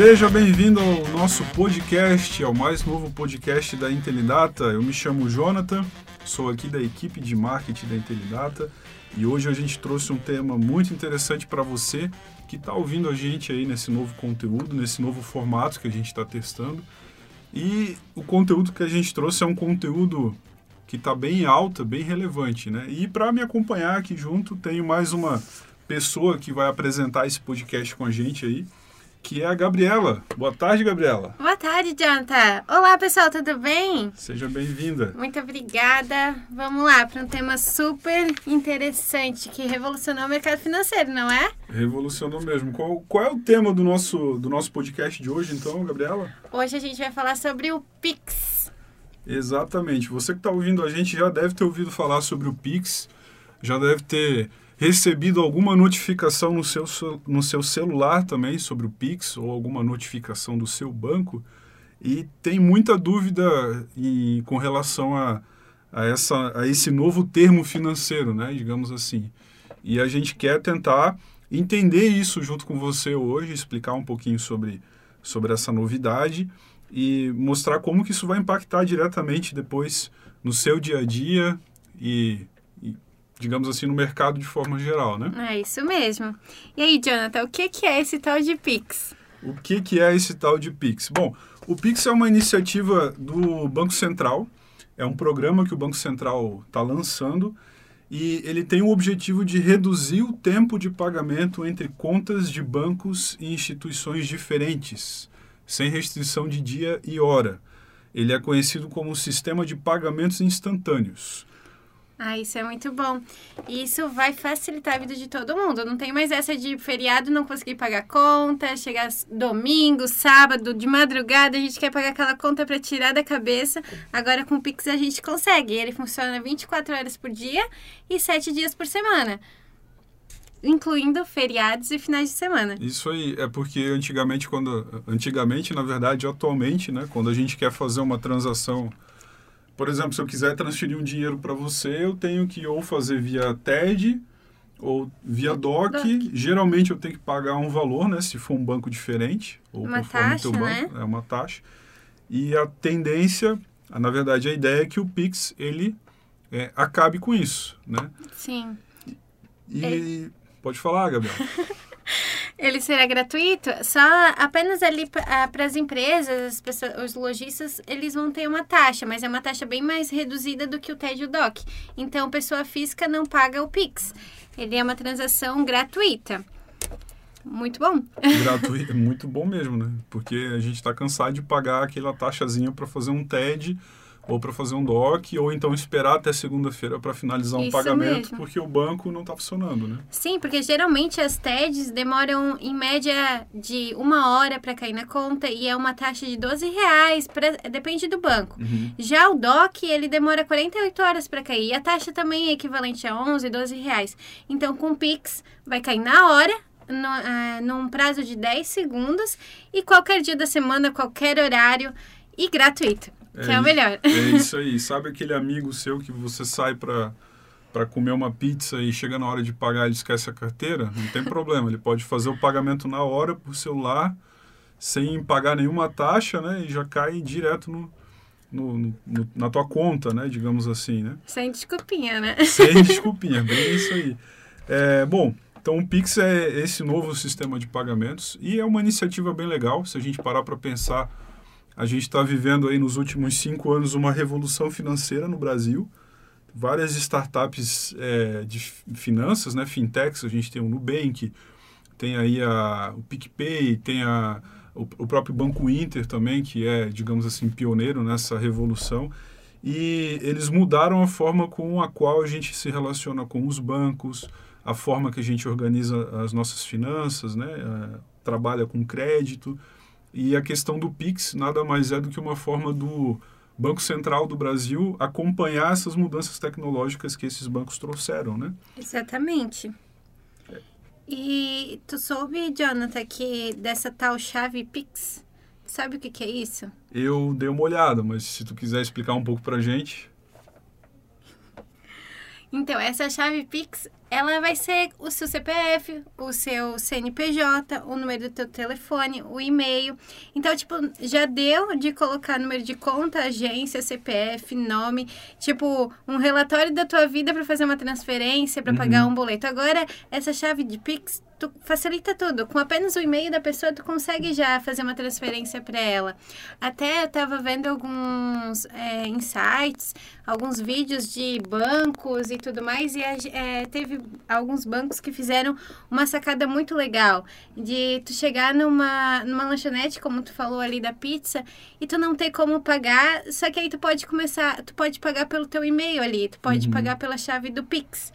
Seja bem-vindo ao nosso podcast, ao mais novo podcast da Intelidata. Eu me chamo Jonathan, sou aqui da equipe de marketing da Intelidata e hoje a gente trouxe um tema muito interessante para você que está ouvindo a gente aí nesse novo conteúdo, nesse novo formato que a gente está testando. E o conteúdo que a gente trouxe é um conteúdo que está bem alta, bem relevante, né? E para me acompanhar aqui junto, tenho mais uma pessoa que vai apresentar esse podcast com a gente aí que é a Gabriela. Boa tarde, Gabriela. Boa tarde, Jonathan. Olá, pessoal, tudo bem? Seja bem-vinda. Muito obrigada. Vamos lá para um tema super interessante que revolucionou o mercado financeiro, não é? Revolucionou mesmo. Qual, qual é o tema do nosso, do nosso podcast de hoje, então, Gabriela? Hoje a gente vai falar sobre o Pix. Exatamente. Você que está ouvindo a gente já deve ter ouvido falar sobre o Pix, já deve ter recebido alguma notificação no seu, no seu celular também sobre o Pix ou alguma notificação do seu banco e tem muita dúvida em, com relação a, a, essa, a esse novo termo financeiro, né, digamos assim. E a gente quer tentar entender isso junto com você hoje, explicar um pouquinho sobre, sobre essa novidade e mostrar como que isso vai impactar diretamente depois no seu dia a dia e digamos assim, no mercado de forma geral, né? É isso mesmo. E aí, Jonathan, o que, que é esse tal de Pix? O que, que é esse tal de Pix? Bom, o Pix é uma iniciativa do Banco Central, é um programa que o Banco Central está lançando e ele tem o objetivo de reduzir o tempo de pagamento entre contas de bancos e instituições diferentes, sem restrição de dia e hora. Ele é conhecido como Sistema de Pagamentos Instantâneos. Ah, isso é muito bom. Isso vai facilitar a vida de todo mundo. Não tem mais essa de feriado não conseguir pagar conta, chegar domingo, sábado, de madrugada, a gente quer pagar aquela conta para tirar da cabeça. Agora com o Pix a gente consegue. Ele funciona 24 horas por dia e 7 dias por semana. Incluindo feriados e finais de semana. Isso aí, é porque antigamente, quando. Antigamente, na verdade, atualmente, né? Quando a gente quer fazer uma transação por exemplo, se eu quiser transferir um dinheiro para você, eu tenho que ou fazer via TED ou via DOC. DOC. Geralmente eu tenho que pagar um valor, né? Se for um banco diferente. Ou uma taxa, banco, né? É uma taxa. E a tendência, na verdade, a ideia é que o Pix, ele é, acabe com isso, né? Sim. E... É. Pode falar, Gabriel. Ele será gratuito? Só apenas ali para ah, as empresas, as pessoas, os lojistas, eles vão ter uma taxa, mas é uma taxa bem mais reduzida do que o TED DOC. Então, pessoa física não paga o Pix. Ele é uma transação gratuita. Muito bom. Gratuito, muito bom mesmo, né? Porque a gente está cansado de pagar aquela taxazinha para fazer um TED ou para fazer um DOC, ou então esperar até segunda-feira para finalizar um Isso pagamento, mesmo. porque o banco não está funcionando, né? Sim, porque geralmente as TEDs demoram em média de uma hora para cair na conta e é uma taxa de 12 reais, pra, depende do banco. Uhum. Já o DOC, ele demora 48 horas para cair e a taxa também é equivalente a 11, 12 reais. Então, com o Pix, vai cair na hora, no, uh, num prazo de 10 segundos e qualquer dia da semana, qualquer horário e gratuito. É que é, o melhor. É isso aí. Sabe aquele amigo seu que você sai para para comer uma pizza e chega na hora de pagar ele esquece a carteira? Não tem problema. Ele pode fazer o pagamento na hora por celular, sem pagar nenhuma taxa, né? E já cai direto no, no, no, na tua conta, né? Digamos assim, né? Sem desculpinha, né? Sem desculpinha, bem isso aí. É, bom, então o Pix é esse novo sistema de pagamentos e é uma iniciativa bem legal. Se a gente parar para pensar a gente está vivendo aí nos últimos cinco anos uma revolução financeira no Brasil. Várias startups é, de finanças, né, fintechs, a gente tem o Nubank, tem aí a, o PicPay, tem a, o, o próprio Banco Inter também, que é, digamos assim, pioneiro nessa revolução. E eles mudaram a forma com a qual a gente se relaciona com os bancos, a forma que a gente organiza as nossas finanças, né, é, trabalha com crédito. E a questão do Pix nada mais é do que uma forma do Banco Central do Brasil acompanhar essas mudanças tecnológicas que esses bancos trouxeram, né? Exatamente. E tu soube, Jonathan, que dessa tal chave Pix, sabe o que, que é isso? Eu dei uma olhada, mas se tu quiser explicar um pouco pra gente. Então, essa chave Pix, ela vai ser o seu CPF, o seu CNPJ, o número do teu telefone, o e-mail. Então, tipo, já deu de colocar número de conta, agência, CPF, nome, tipo, um relatório da tua vida para fazer uma transferência, para pagar um boleto. Agora, essa chave de Pix tu facilita tudo. Com apenas o e-mail da pessoa, tu consegue já fazer uma transferência para ela. Até eu estava vendo alguns é, insights, alguns vídeos de bancos e tudo mais, e é, teve alguns bancos que fizeram uma sacada muito legal de tu chegar numa, numa lanchonete, como tu falou ali da pizza, e tu não ter como pagar, só que aí tu pode começar, tu pode pagar pelo teu e-mail ali, tu pode uhum. pagar pela chave do Pix.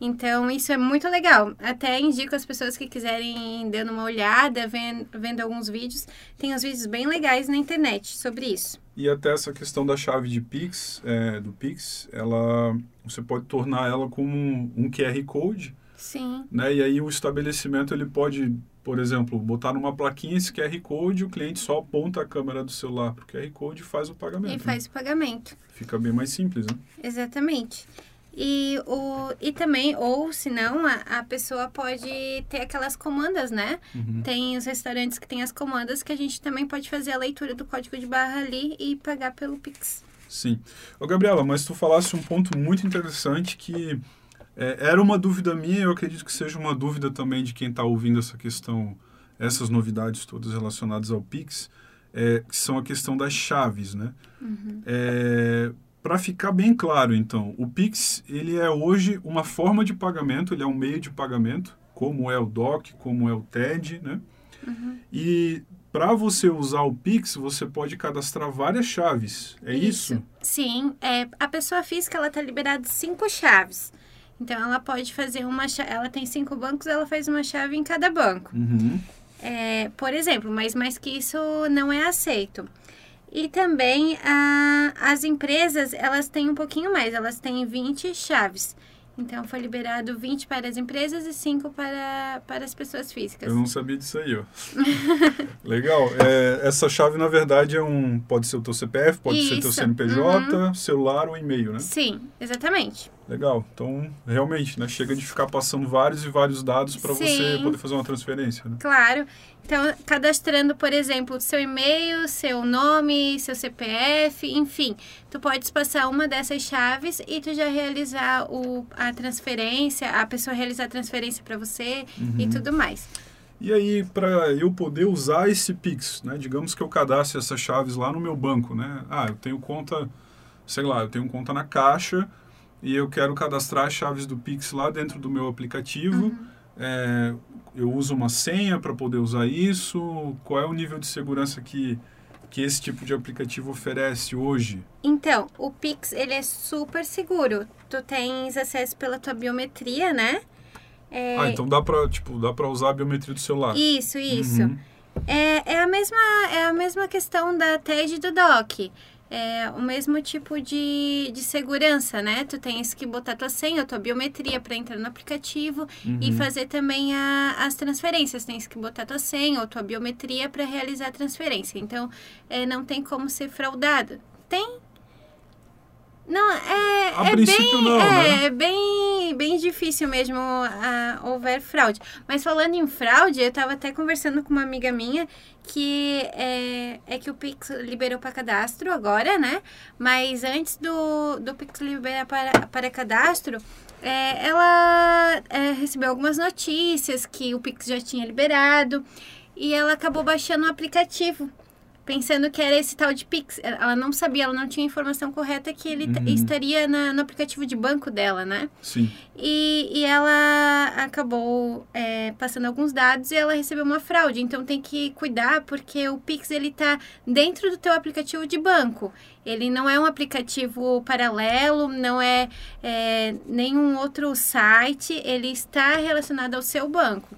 Então, isso é muito legal. Até indico as pessoas que quiserem dando uma olhada, vendo, vendo alguns vídeos. Tem uns vídeos bem legais na internet sobre isso. E até essa questão da chave de Pix, é, do Pix, ela, você pode tornar ela como um, um QR Code. Sim. Né? E aí o estabelecimento ele pode, por exemplo, botar numa plaquinha esse QR Code, o cliente só aponta a câmera do celular para o QR Code e faz o pagamento. E né? faz o pagamento. Fica bem mais simples, né? Exatamente. E, o, e também, ou se não, a, a pessoa pode ter aquelas comandas, né? Uhum. Tem os restaurantes que tem as comandas que a gente também pode fazer a leitura do código de barra ali e pagar pelo Pix. Sim. Ô, Gabriela, mas tu falasse um ponto muito interessante que é, era uma dúvida minha, eu acredito que seja uma dúvida também de quem está ouvindo essa questão, essas novidades todas relacionadas ao Pix, é, que são a questão das chaves, né? Uhum. É, para ficar bem claro, então, o Pix ele é hoje uma forma de pagamento, ele é um meio de pagamento, como é o DOC, como é o TED, né? Uhum. E para você usar o Pix, você pode cadastrar várias chaves. É isso? isso? Sim, é, a pessoa física ela está liberada cinco chaves. Então ela pode fazer uma ela tem cinco bancos, ela faz uma chave em cada banco. Uhum. É, por exemplo, mas mais que isso não é aceito. E também a, as empresas, elas têm um pouquinho mais, elas têm 20 chaves. Então, foi liberado 20 para as empresas e 5 para, para as pessoas físicas. Eu não sabia disso aí, ó. Legal. É, essa chave, na verdade, é um... Pode ser o teu CPF, pode Isso. ser o teu CNPJ, uhum. celular ou e-mail, né? Sim, exatamente. Legal. Então, realmente, né? Chega de ficar passando vários e vários dados para você poder fazer uma transferência, né? Claro. Então, cadastrando, por exemplo, seu e-mail, seu nome, seu CPF, enfim. Tu podes passar uma dessas chaves e tu já realizar o, a transferência, a pessoa realizar a transferência para você uhum. e tudo mais. E aí, para eu poder usar esse Pix, né? Digamos que eu cadastre essas chaves lá no meu banco, né? Ah, eu tenho conta, sei lá, eu tenho conta na Caixa e eu quero cadastrar as chaves do Pix lá dentro do meu aplicativo. Uhum. É, eu uso uma senha para poder usar isso? Qual é o nível de segurança que, que esse tipo de aplicativo oferece hoje? Então, o Pix ele é super seguro. Tu tens acesso pela tua biometria, né? É... Ah, então dá para tipo dá para usar a biometria do celular. Isso, isso. Uhum. É, é a mesma é a mesma questão da TED do DOC é, o mesmo tipo de, de segurança, né? Tu tens que botar tua senha, tua biometria para entrar no aplicativo uhum. e fazer também a, as transferências. Tens que botar tua senha ou tua biometria para realizar a transferência. Então, é, não tem como ser fraudado. Tem não, é, a é bem, não, é, né? é bem, bem difícil mesmo uh, houver fraude. Mas falando em fraude, eu estava até conversando com uma amiga minha que é, é que o Pix liberou para cadastro agora, né? Mas antes do, do Pix liberar para, para cadastro, é, ela é, recebeu algumas notícias que o Pix já tinha liberado e ela acabou baixando o aplicativo pensando que era esse tal de Pix. Ela não sabia, ela não tinha informação correta que ele uhum. estaria na, no aplicativo de banco dela, né? Sim. E, e ela acabou é, passando alguns dados e ela recebeu uma fraude. Então tem que cuidar porque o Pix ele tá dentro do teu aplicativo de banco. Ele não é um aplicativo paralelo, não é, é nenhum outro site. Ele está relacionado ao seu banco.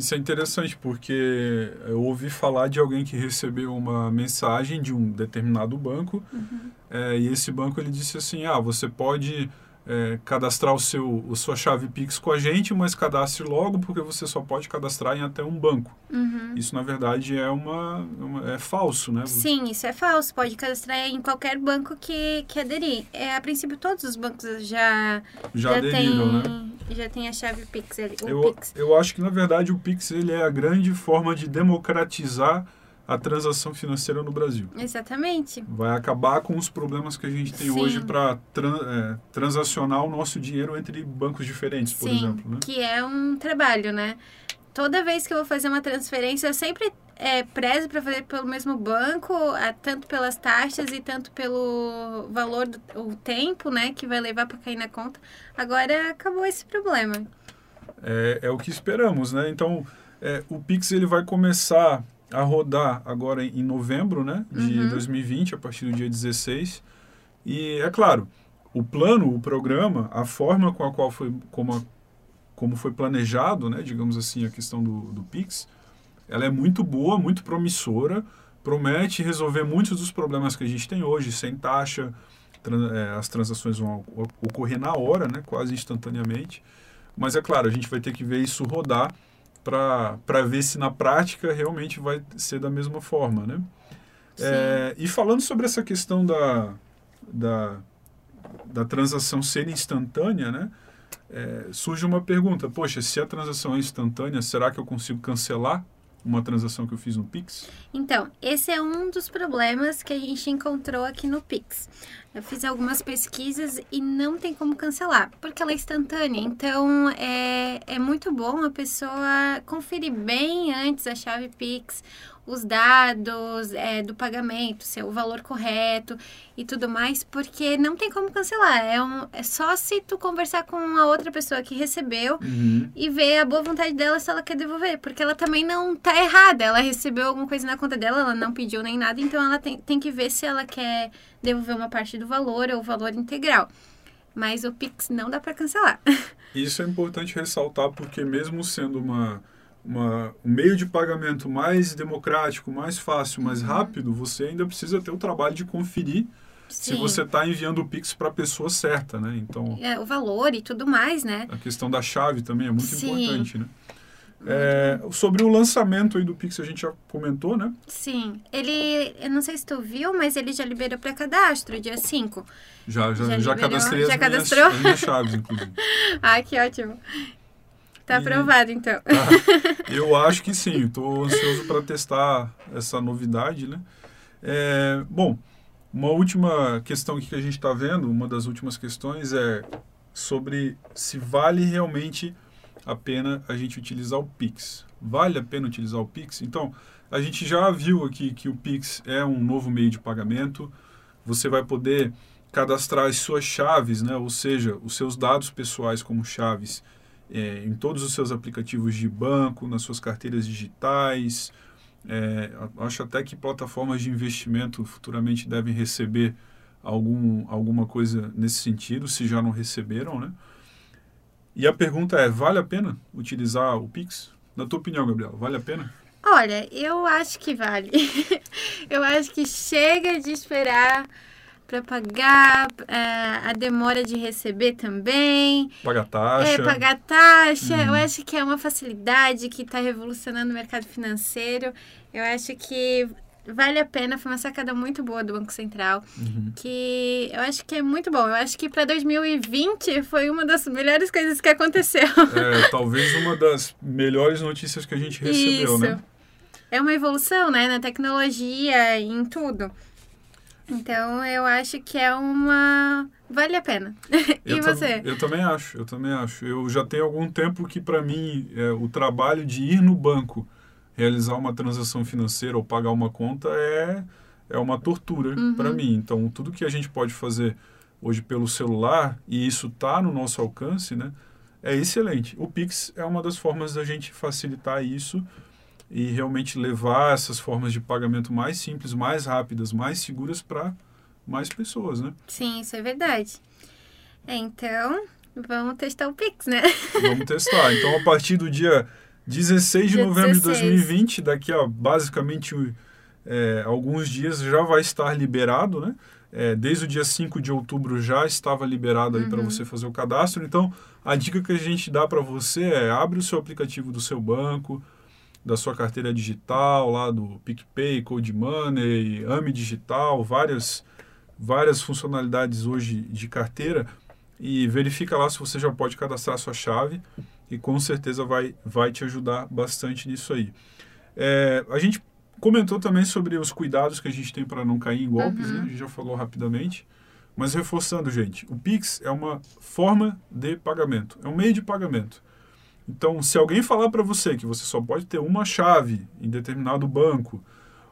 Isso é interessante porque eu ouvi falar de alguém que recebeu uma mensagem de um determinado banco uhum. é, e esse banco ele disse assim, ah, você pode é, cadastrar o seu, a sua chave Pix com a gente, mas cadastre logo, porque você só pode cadastrar em até um banco. Uhum. Isso, na verdade, é, uma, uma- é falso, né? Sim, isso é falso. Pode cadastrar em qualquer banco que, que aderir. É, a princípio, todos os bancos já, Já, aderiram, tem, né? já tem a chave Pix ali. Eu, Pix. eu acho que, na verdade, o Pix ele é a grande forma de democratizar a transação financeira no Brasil. Exatamente. Vai acabar com os problemas que a gente tem Sim. hoje para transacionar o nosso dinheiro entre bancos diferentes, por Sim, exemplo. Né? que é um trabalho, né? Toda vez que eu vou fazer uma transferência, eu sempre é, prezo para fazer pelo mesmo banco, ah, tanto pelas taxas e tanto pelo valor do o tempo, né, que vai levar para cair na conta. Agora acabou esse problema. É, é o que esperamos, né? Então, é, o Pix ele vai começar a rodar agora em novembro, né? De Uhum. 2020, a partir do dia 16. E, é claro, o plano, o programa, a forma com a qual foi, como, a- como foi planejado, né? Digamos assim, a questão do, do Pix, ela é muito boa, muito promissora, promete resolver muitos dos problemas que a gente tem hoje, sem taxa, é, as transações vão ocorrer na hora, né? Quase instantaneamente. Mas é claro, a gente vai ter que ver isso rodar para ver se na prática realmente vai ser da mesma forma, né? É, e falando sobre essa questão da, da, da transação ser instantânea, né? É, surge uma pergunta, poxa, se a transação é instantânea, será que eu consigo cancelar uma transação que eu fiz no Pix? Então, esse é um dos problemas que a gente encontrou aqui no Pix. Eu fiz algumas pesquisas e não tem como cancelar, porque ela é instantânea. Então, é, é muito bom a pessoa conferir bem antes a chave Pix, os dados é, do pagamento, se é o valor correto e tudo mais, porque não tem como cancelar. É, um, é só se tu conversar com a outra pessoa que recebeu e ver a boa vontade dela se ela quer devolver, porque ela também não tá errada. Ela recebeu alguma coisa na conta dela, ela não pediu nem nada, então ela tem, tem que ver se ela quer devolver uma parte do valor ou o valor integral. Mas o Pix não dá para cancelar. Isso é importante ressaltar porque mesmo sendo uma, uma, um meio de pagamento mais democrático, mais fácil, mais rápido, você ainda precisa ter o trabalho de conferir se você está enviando o Pix para a pessoa certa, né? Então, É, o valor e tudo mais, né? a questão da chave também é muito Sim. importante, né? É, sobre o lançamento aí do Pix, a gente já comentou, né? Sim. Ele, eu não sei se tu viu, mas ele já liberou para cadastro, dia 5. Já, já, Já já, liberou? cadastrei Já as, minhas, cadastrou? as minhas chaves, inclusive. Ah, que ótimo. Tá aprovado, então. Ah, eu acho que sim, estou ansioso para testar essa novidade, né? É, bom, uma última questão que a gente está vendo, uma das últimas questões é sobre se vale realmente a pena a gente utilizar o Pix. Vale a pena utilizar o Pix? Então, a gente já viu aqui que o Pix é um novo meio de pagamento. Você vai poder cadastrar as suas chaves, né? ou seja, os seus dados pessoais como chaves é, em todos os seus aplicativos de banco, nas suas carteiras digitais. É, acho até que plataformas de investimento futuramente devem receber algum, alguma coisa nesse sentido, se já não receberam, né? E a pergunta é, vale a pena utilizar o Pix? Na tua opinião, Gabriel, vale a pena? Olha, eu acho que vale. eu acho que chega de esperar para pagar, é, a demora de receber também. Paga taxa? É, pagar taxa. Uhum. Eu acho que é uma facilidade que está revolucionando o mercado financeiro. Eu acho que vale a pena. Foi uma sacada muito boa do Banco Central. Uhum. Que eu acho que é muito bom. Eu acho que para 2020 foi uma das melhores coisas que aconteceu. É, talvez uma das melhores notícias que a gente recebeu, Isso. né? É uma evolução, né? Na tecnologia, em tudo. Então, eu acho que é uma... Vale a pena. e Eu você? eu também acho, eu também acho. Eu já tenho algum tempo que, para mim, é, o trabalho de ir no banco, realizar uma transação financeira ou pagar uma conta é, é uma tortura Uhum. para mim. Então, tudo que a gente pode fazer hoje pelo celular, e isso está no nosso alcance, né, é excelente. O Pix é uma das formas da gente facilitar isso e realmente levar essas formas de pagamento mais simples, mais rápidas, mais seguras para mais pessoas, né? Sim, isso é verdade. É, então, vamos testar o Pix, né? Vamos testar. Então, a partir do dia 16 de Dia novembro de 16. 2020, daqui a basicamente é, alguns dias já vai estar liberado, né? É, desde o dia 5 de outubro já estava liberado aí para você fazer o cadastro. Então, a dica que a gente dá para você é abre o seu aplicativo do seu banco, da sua carteira digital, lá do PicPay, Code Money, AME Digital, várias, várias funcionalidades hoje de carteira e verifica lá se você já pode cadastrar sua chave e com certeza vai, vai te ajudar bastante nisso aí. É, a gente comentou também sobre os cuidados que a gente tem para não cair em golpes, uhum. né? A gente já falou rapidamente. Mas reforçando, gente, o Pix é uma forma de pagamento, é um meio de pagamento. Então, se alguém falar para você que você só pode ter uma chave em determinado banco,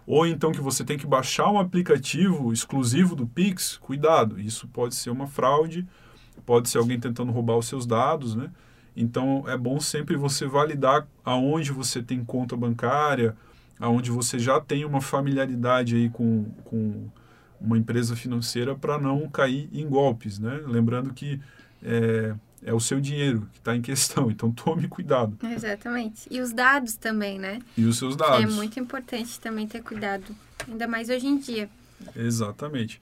ou então que você tem que baixar um aplicativo exclusivo do Pix, cuidado, isso pode ser uma fraude, pode ser alguém tentando roubar os seus dados, né? Então, é bom sempre você validar aonde você tem conta bancária, aonde você já tem uma familiaridade aí com, com uma empresa financeira para não cair em golpes, né? Lembrando que é, é o seu dinheiro que está em questão, então tome cuidado. Exatamente. E os dados também, né? E os seus dados. É muito importante também ter cuidado, ainda mais hoje em dia. Exatamente.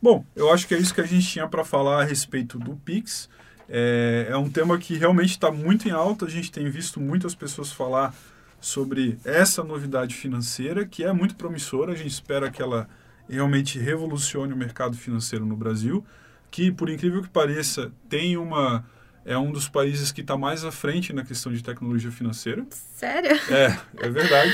Bom, eu acho que é isso que a gente tinha para falar a respeito do Pix. É, é um tema que realmente está muito em alta, a gente tem visto muitas pessoas falar sobre essa novidade financeira, que é muito promissora, a gente espera que ela realmente revolucione o mercado financeiro no Brasil, que, por incrível que pareça, tem uma é um dos países que está mais à frente na questão de tecnologia financeira. Sério? É, é verdade.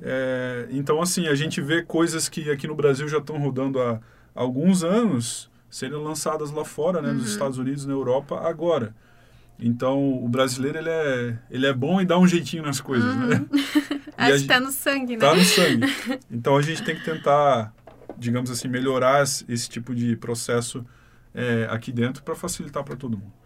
É, então, assim, a gente vê coisas que aqui no Brasil já estão rodando há alguns anos serem lançadas lá fora, né, uhum. nos Estados Unidos, na Europa, agora. Então, o brasileiro, ele é, ele é bom e dá um jeitinho nas coisas, né? uhum. né? Acho que está no sangue, né? Está no sangue. Então, a gente tem que tentar, digamos assim, melhorar esse tipo de processo é, aqui dentro para facilitar para todo mundo.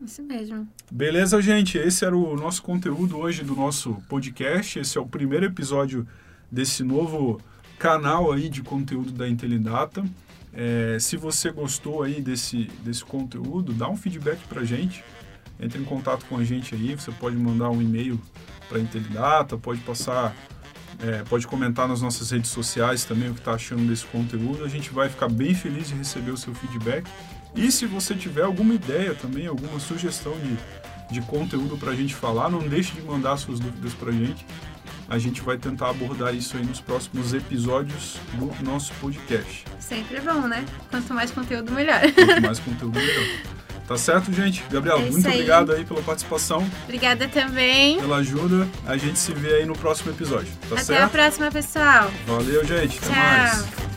Isso mesmo. Beleza, gente? Esse era o nosso conteúdo hoje do nosso podcast. Esse é o primeiro episódio desse novo canal aí de conteúdo da Intelidata. É, se você gostou aí desse, desse conteúdo, dá um feedback para gente. Entre em contato com a gente aí. Você pode mandar um e-mail para Intelidata, pode passar é, pode comentar nas nossas redes sociais também o que está achando desse conteúdo. A gente vai ficar bem feliz de receber o seu feedback. E se você tiver alguma ideia também, alguma sugestão de, de conteúdo para a gente falar, não deixe de mandar suas dúvidas para a gente. A gente vai tentar abordar isso aí nos próximos episódios do nosso podcast. Sempre bom, né? Quanto mais conteúdo, melhor. Quanto mais conteúdo, melhor. Tá certo, gente? Gabriel, é muito aí. obrigado aí pela participação. Obrigada também. Pela ajuda. A gente se vê aí no próximo episódio. Tá Até certo? a próxima, pessoal. Valeu, gente. Até Tchau. mais.